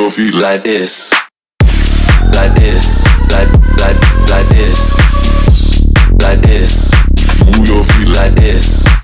your feet like this, like this, like like like this, like this. Move your feet like this.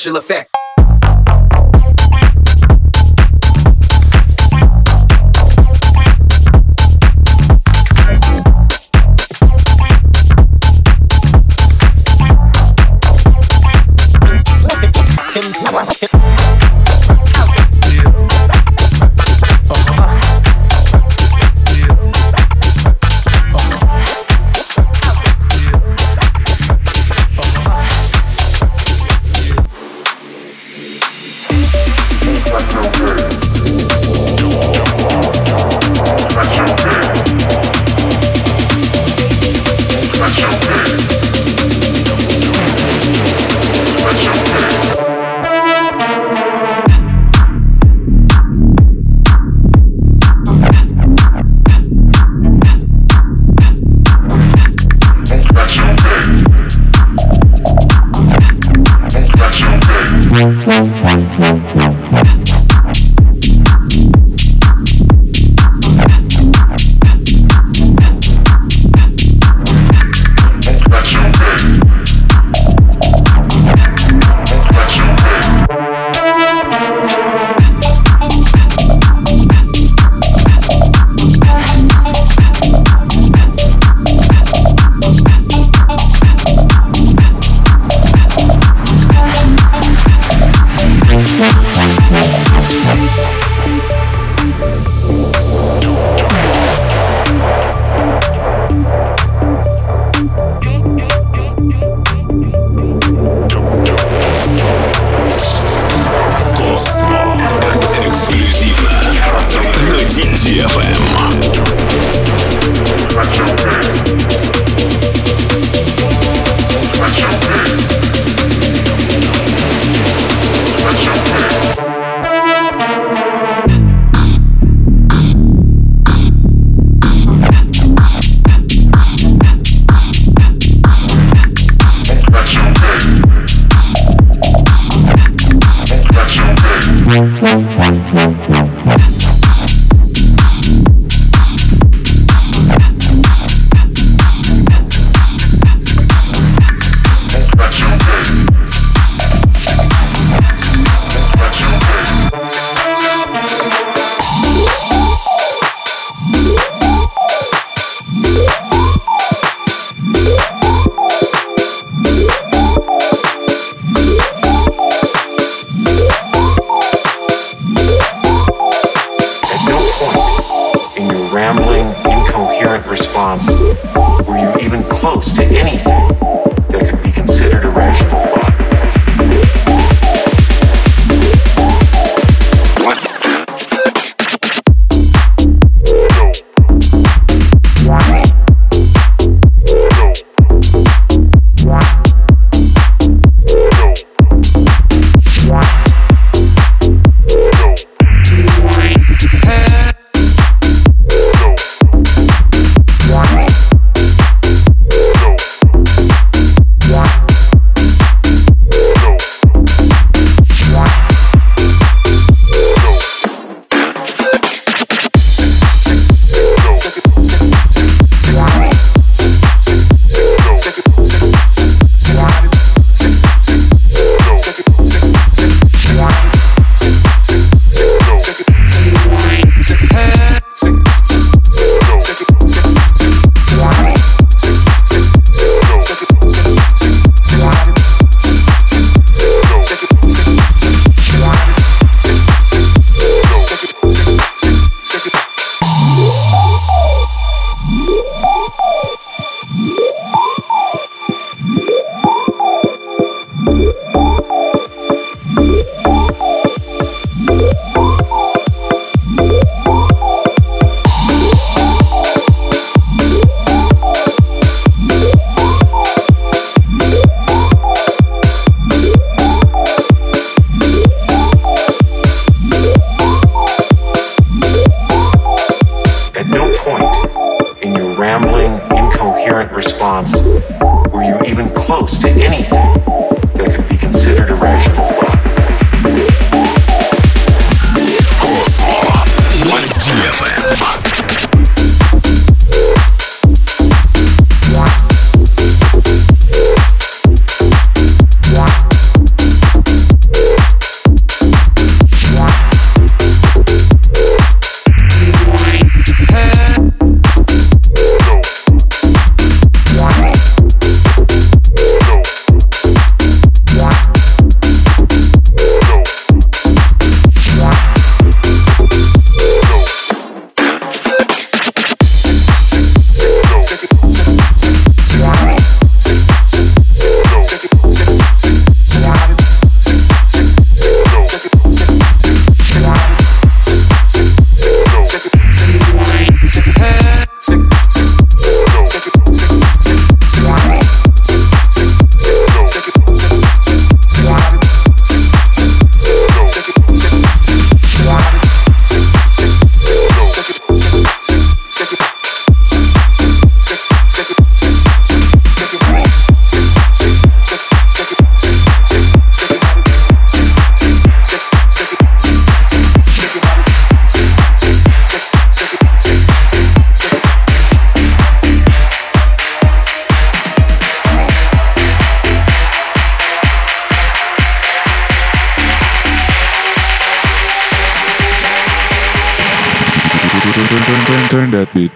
Special effect.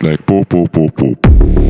like pop pop pop pop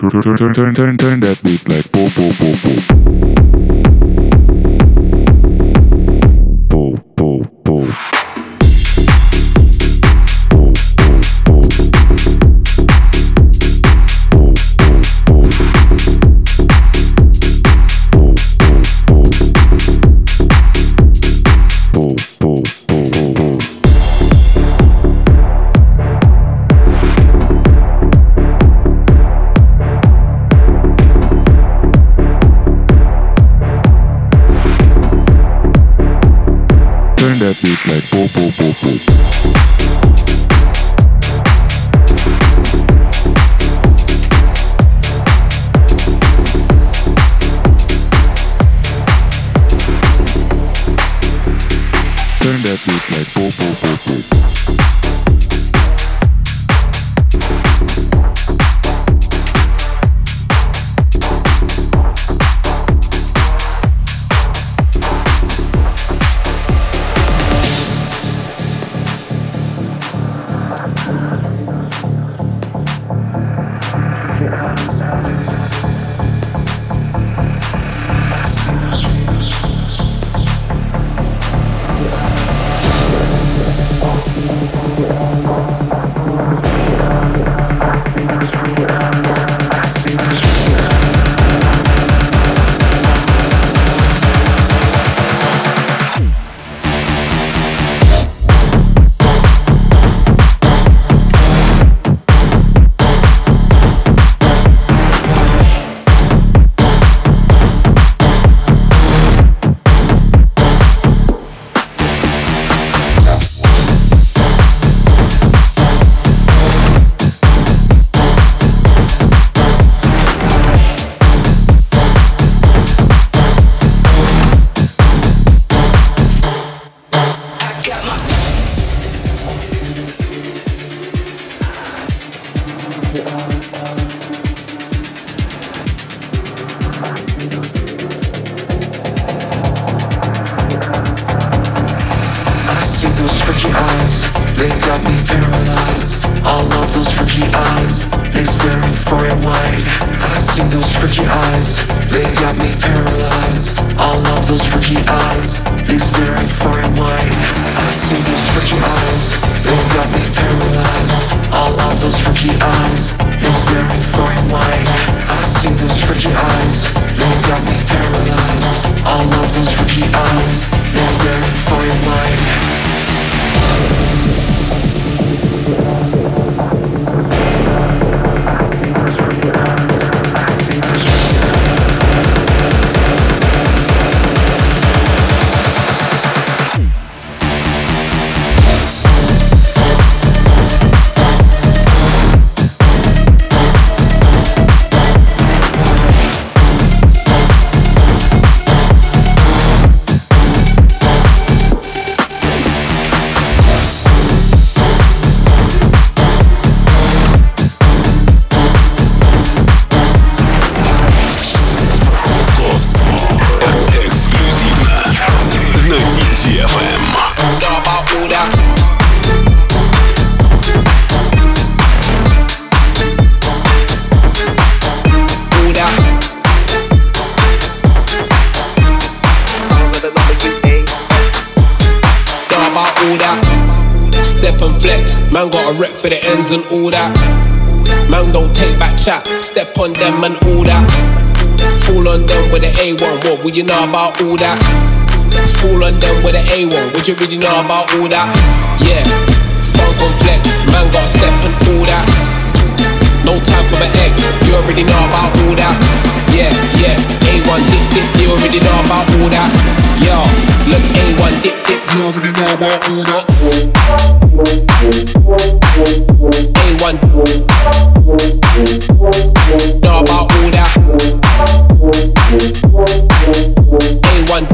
turn turn turn turn turn that beat like po po po po. Man got a rep for the ends and all that. Man don't take back chat, step on them and all that. Fall on them with the A1, what would you know about all that? Fall on them with the A1, would you really know about all that? Yeah, funk on flex, man got step and all that. No time for my ex, you already know about all that. Yeah, yeah, A1 dip dip, you already know about all that. Yo, look, A1 dip dip, you already know about all that. A1 know about all that. A1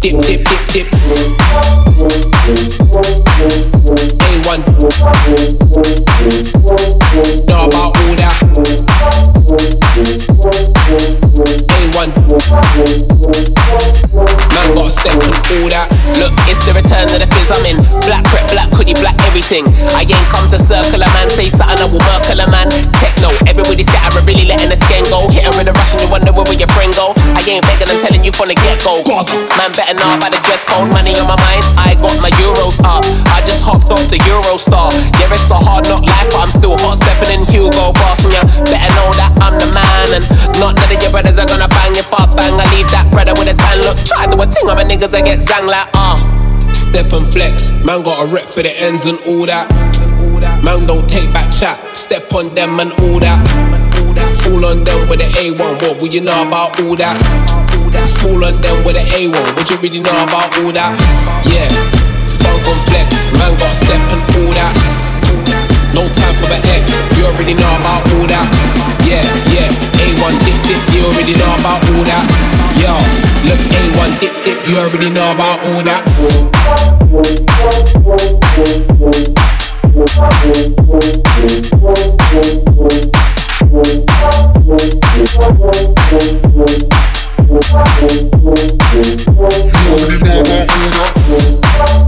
dip dip dip dip. A1 know about all that. A1 Man got a step and all that. Look, it's the return of the fizz I'm in. Black prep, black hoodie, black everything. I ain't come to circle a man, say something, I will mercle a man. Techno, everybody scatter, really letting the skin go. Hit her with a rush and you wonder where your friend go. I ain't begging, I'm telling you from the get go. Man, better know about the dress code, money on my mind. I got my euros up. I just hopped off the Eurostar. Yeah, it's a hard knock life, but I'm still hot stepping in Hugo Boss. You better know that I'm the man. And not none of your brothers are gonna bang if I bang. I leave that brother with a tan look. Try to do a ting on my niggas, I get zang like, ah. Uh. Step and flex, man got a rep for the ends and all that. Man don't take back chat, step on them and all that. Fall on them with the A1, what would you know about all that? Fall on them with the A1, what you really know about all that? Yeah, funk on flex, man got step and all that. No time for the X, you already know about all that. Yeah, yeah, A1 dip dip, you already know about all that. Yo, look, A1 dip dip, you already know about all that. A1 know about all that. A1 Man got a step and all that. A1 know about all that.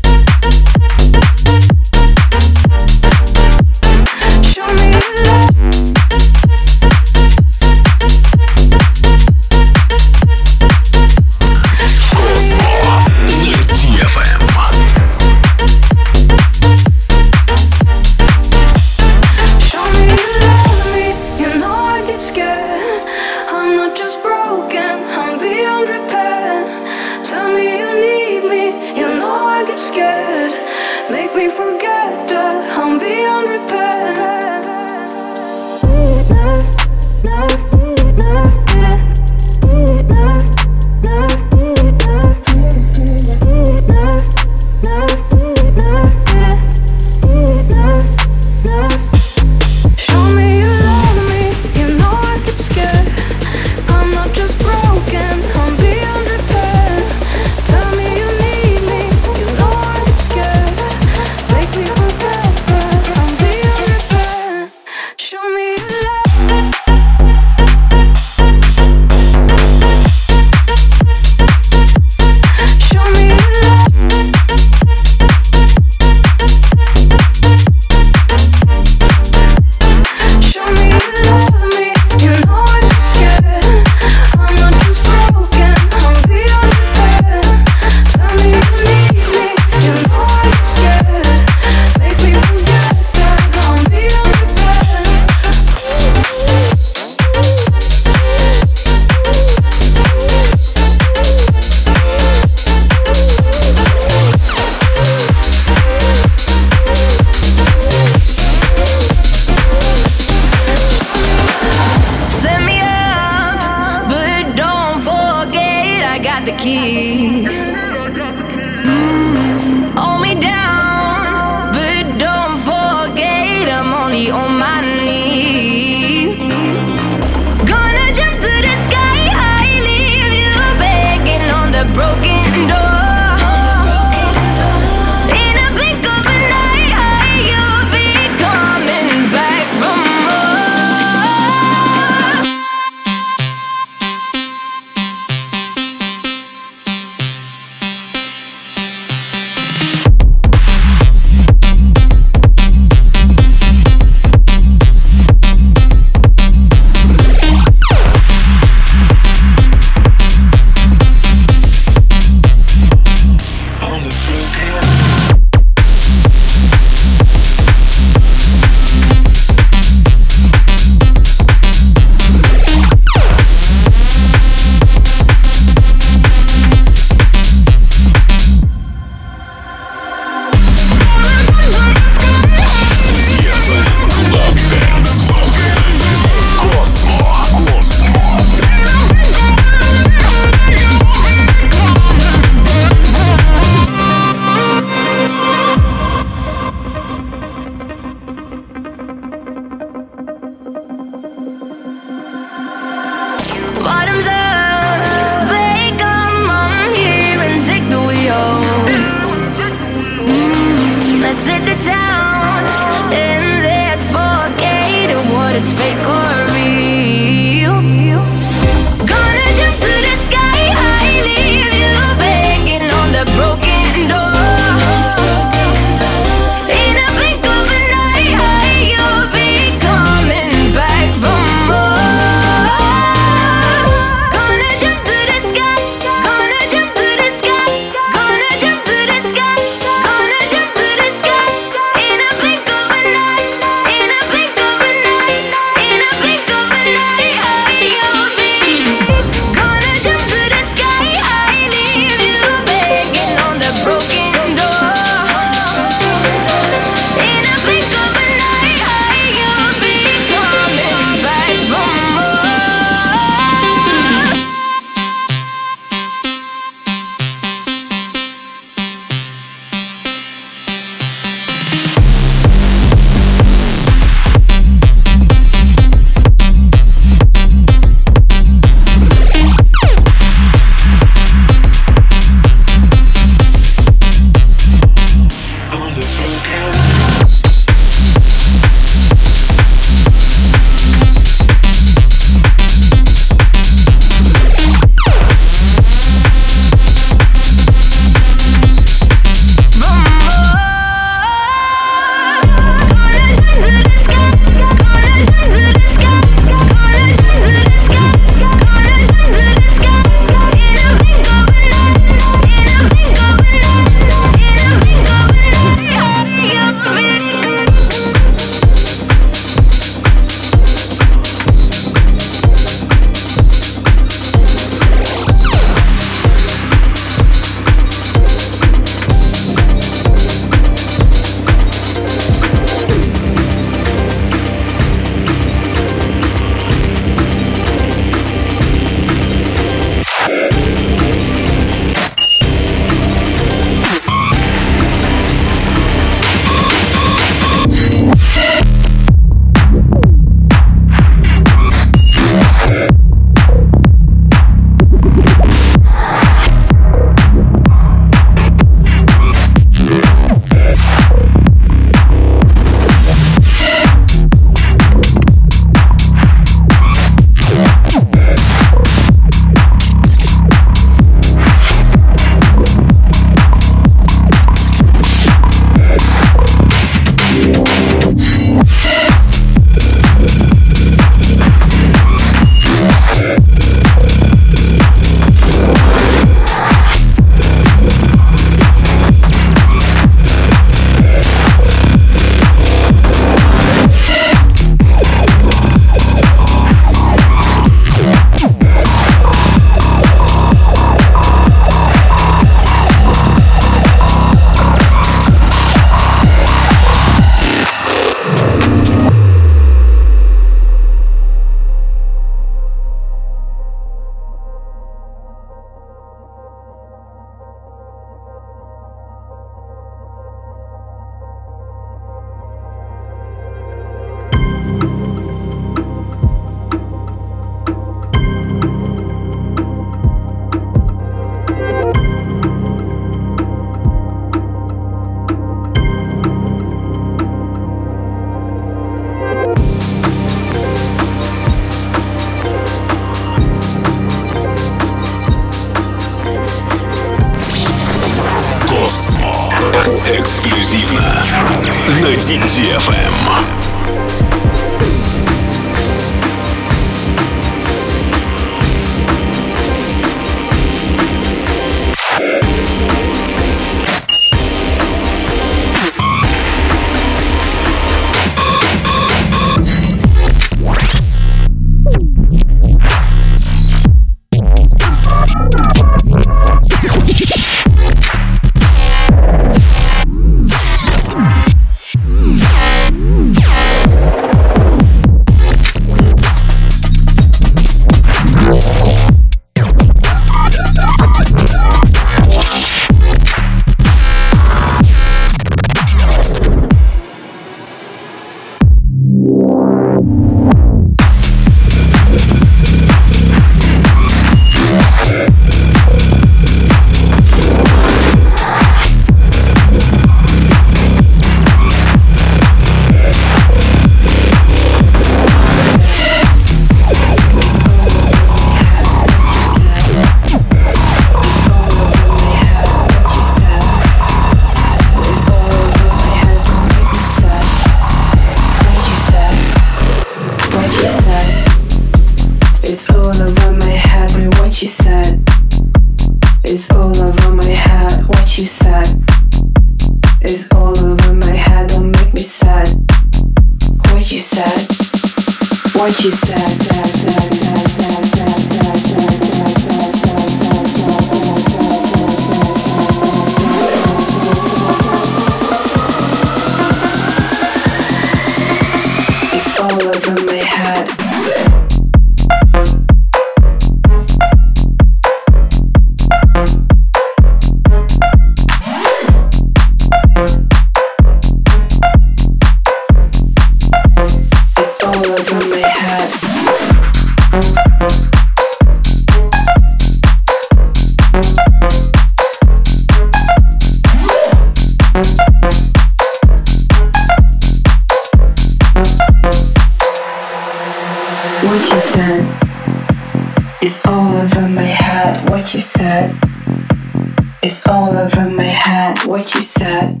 is all over my head. What you said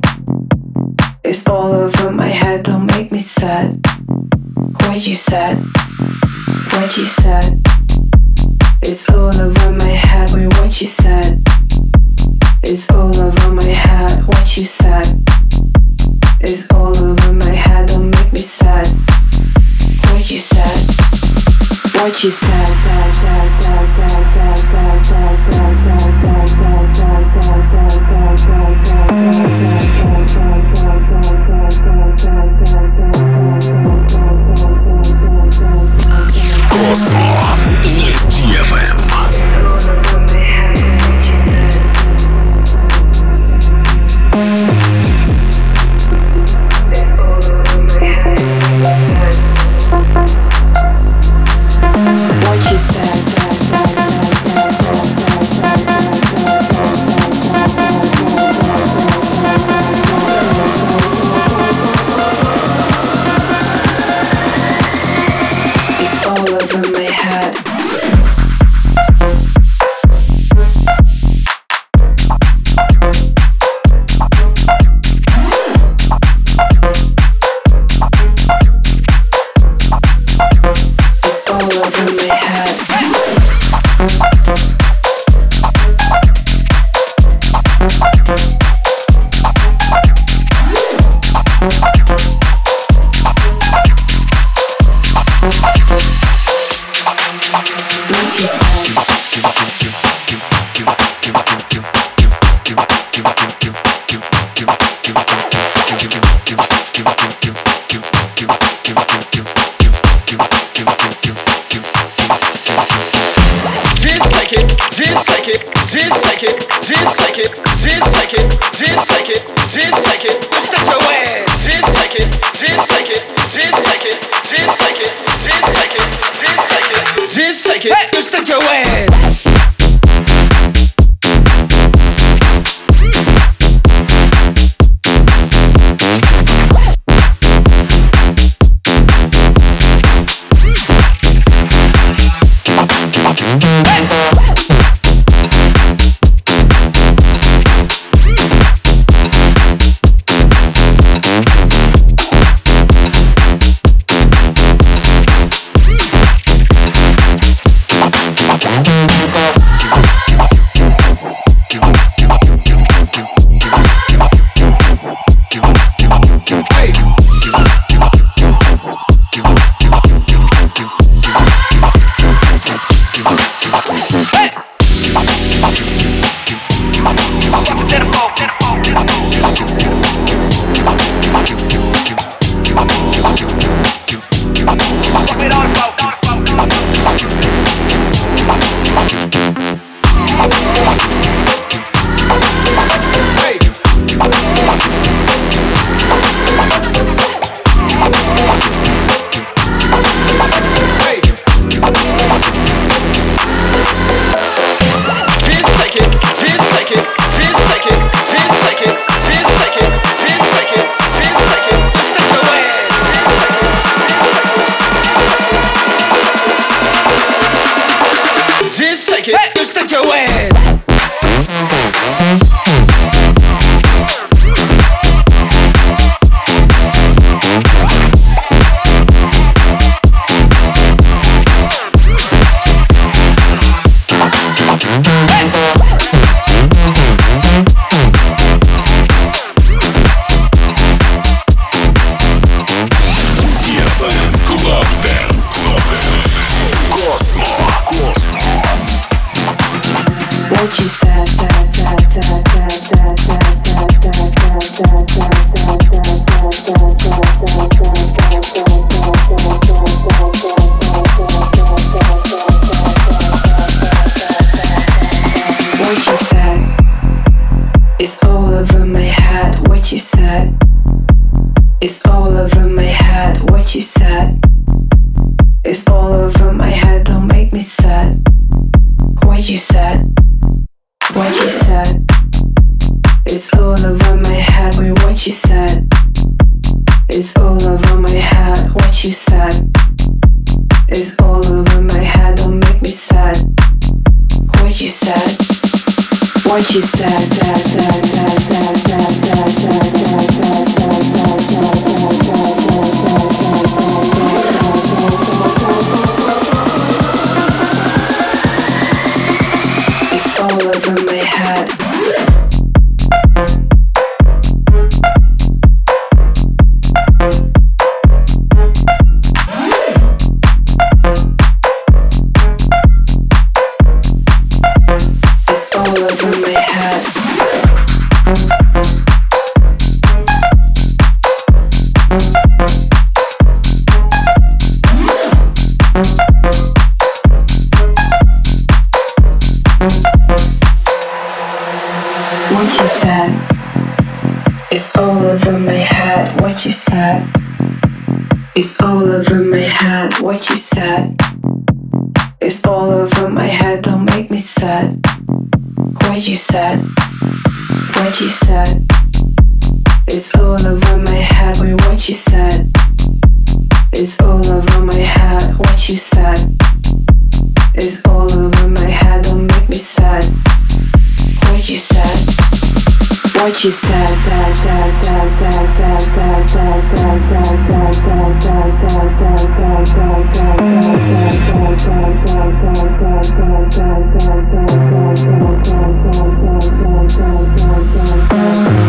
It's all over my head. Don't make me sad. What you said, what you said It's all over my head. Wait, what you said It's all over my head. What you said It's all over my head. Don't make me sad. What you said, what you said. Космо It, just like it, just like it, What you said is all over my head. What you said is all over my head. What you said is all over my head. Don't make me sad. What you said, what you said is all over my head. Wait, what you said is all over my head. What you said is all over my head. Don't make me sad what you said, what you said. Mm-hmm.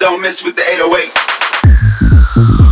Don't mess with the 808.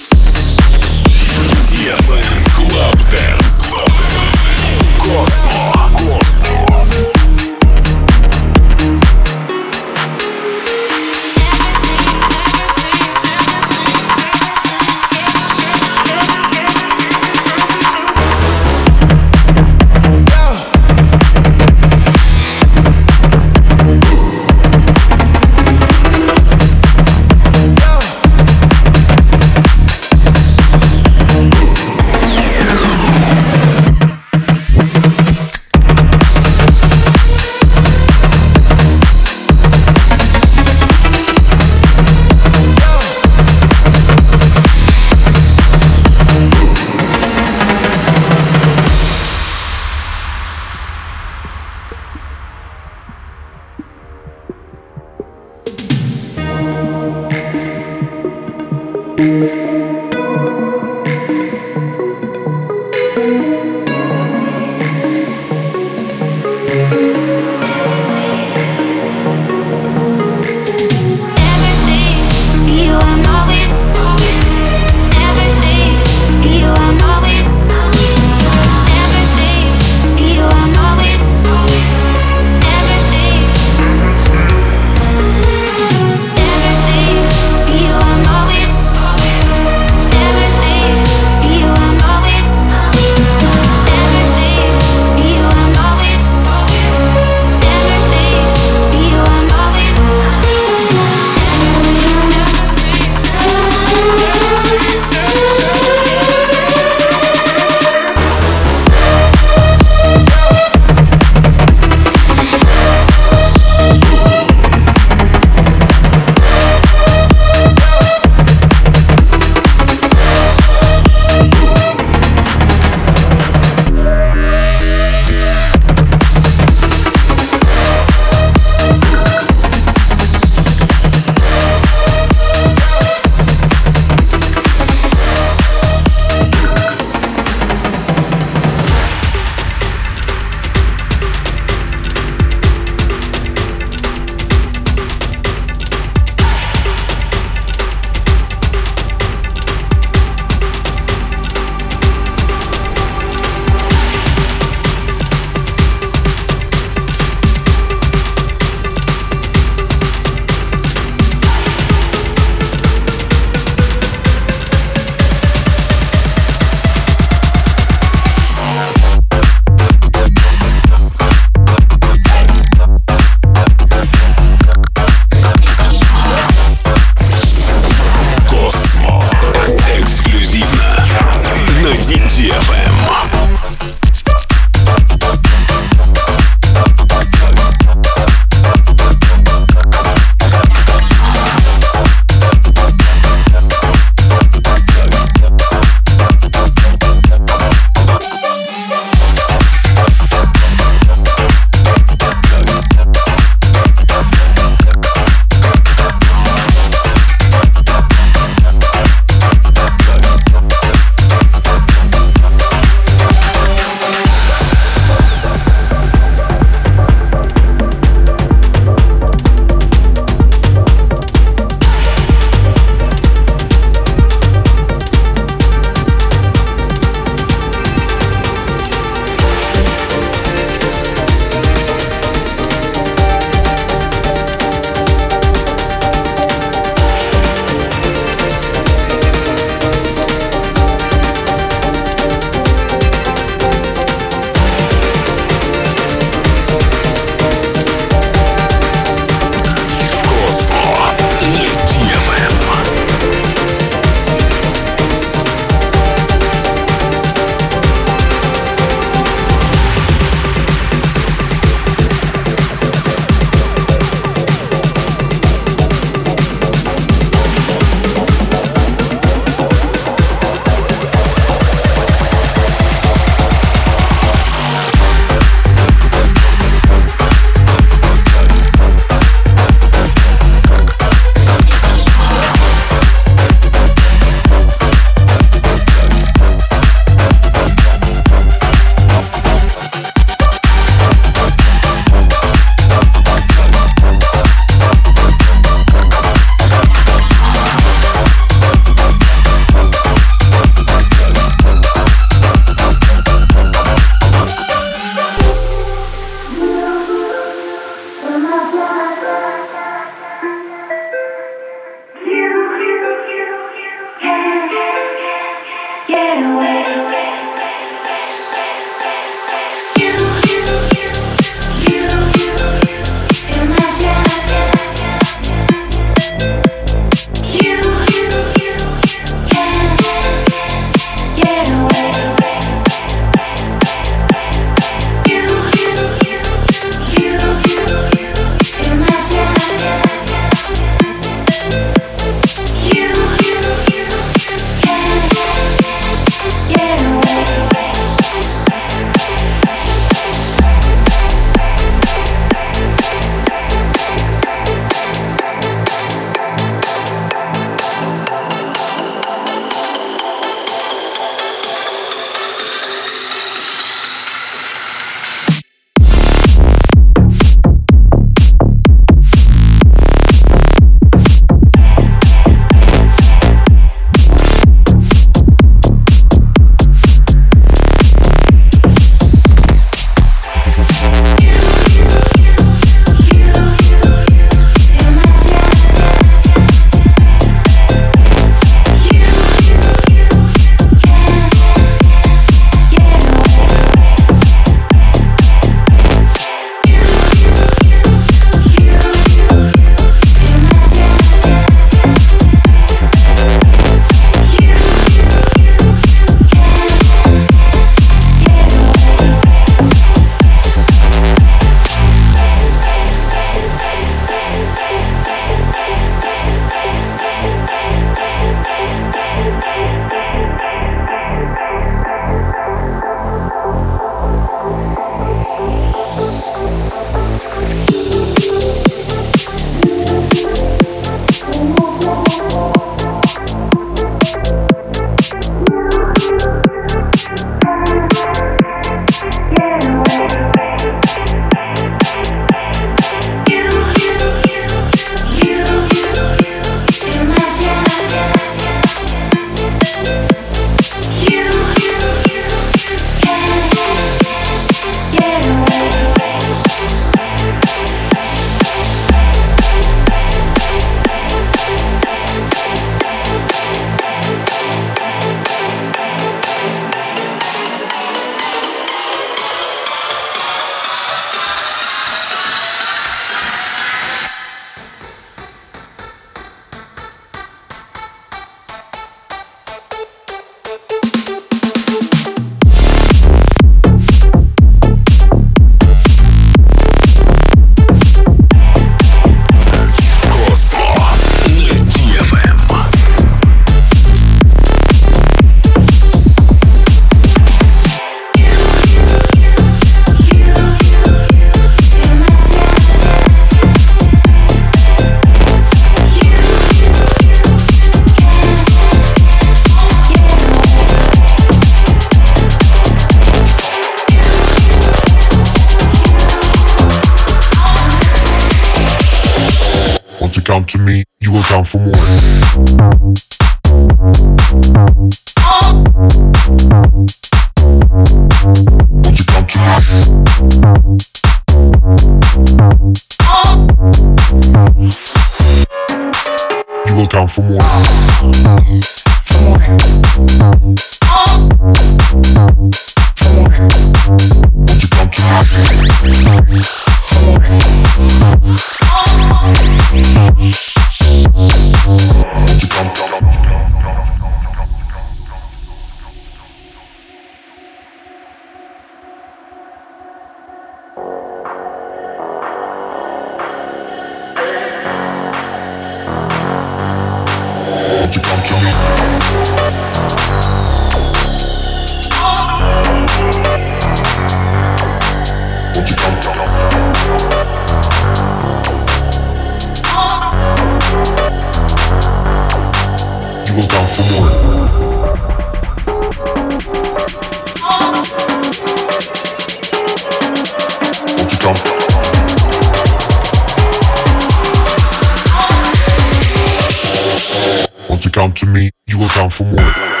Come to me, you will come for more.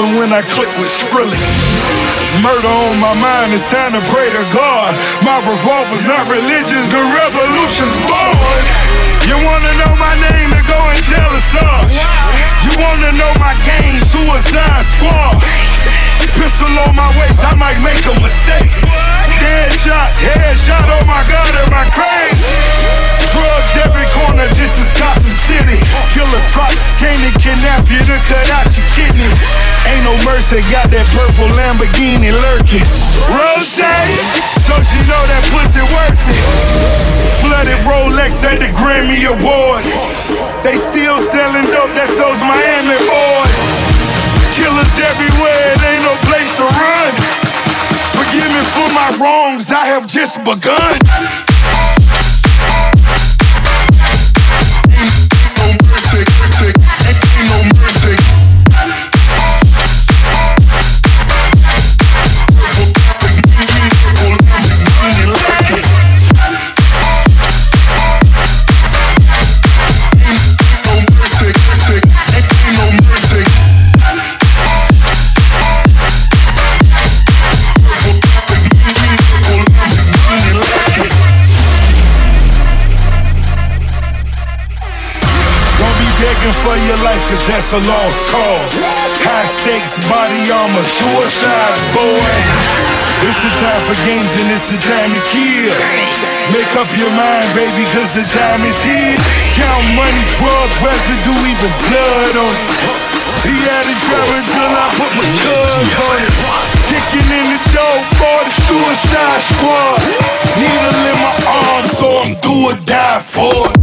When I click with Skrillex. Murder on my mind, it's time to pray to God. My revolver's not religious, the revolution's born. Mercy, got that purple Lamborghini lurking. Rose, so she know that pussy worth it. Flooded Rolex at the Grammy Awards. They still selling dope, that's those Miami boys. Killers everywhere, it ain't no place to run. Forgive me for my wrongs, I have just begun. That's a lost cause. High stakes, body armor, suicide, boy. It's the time for games and it's the time to kill. Make up your mind, baby, cause the time is here. Count money, drug residue, even blood on it. He had it driving till I put my gloves on it. Kicking in the door, boy, the suicide squad. Needle in my arm, so I'm do or die for it.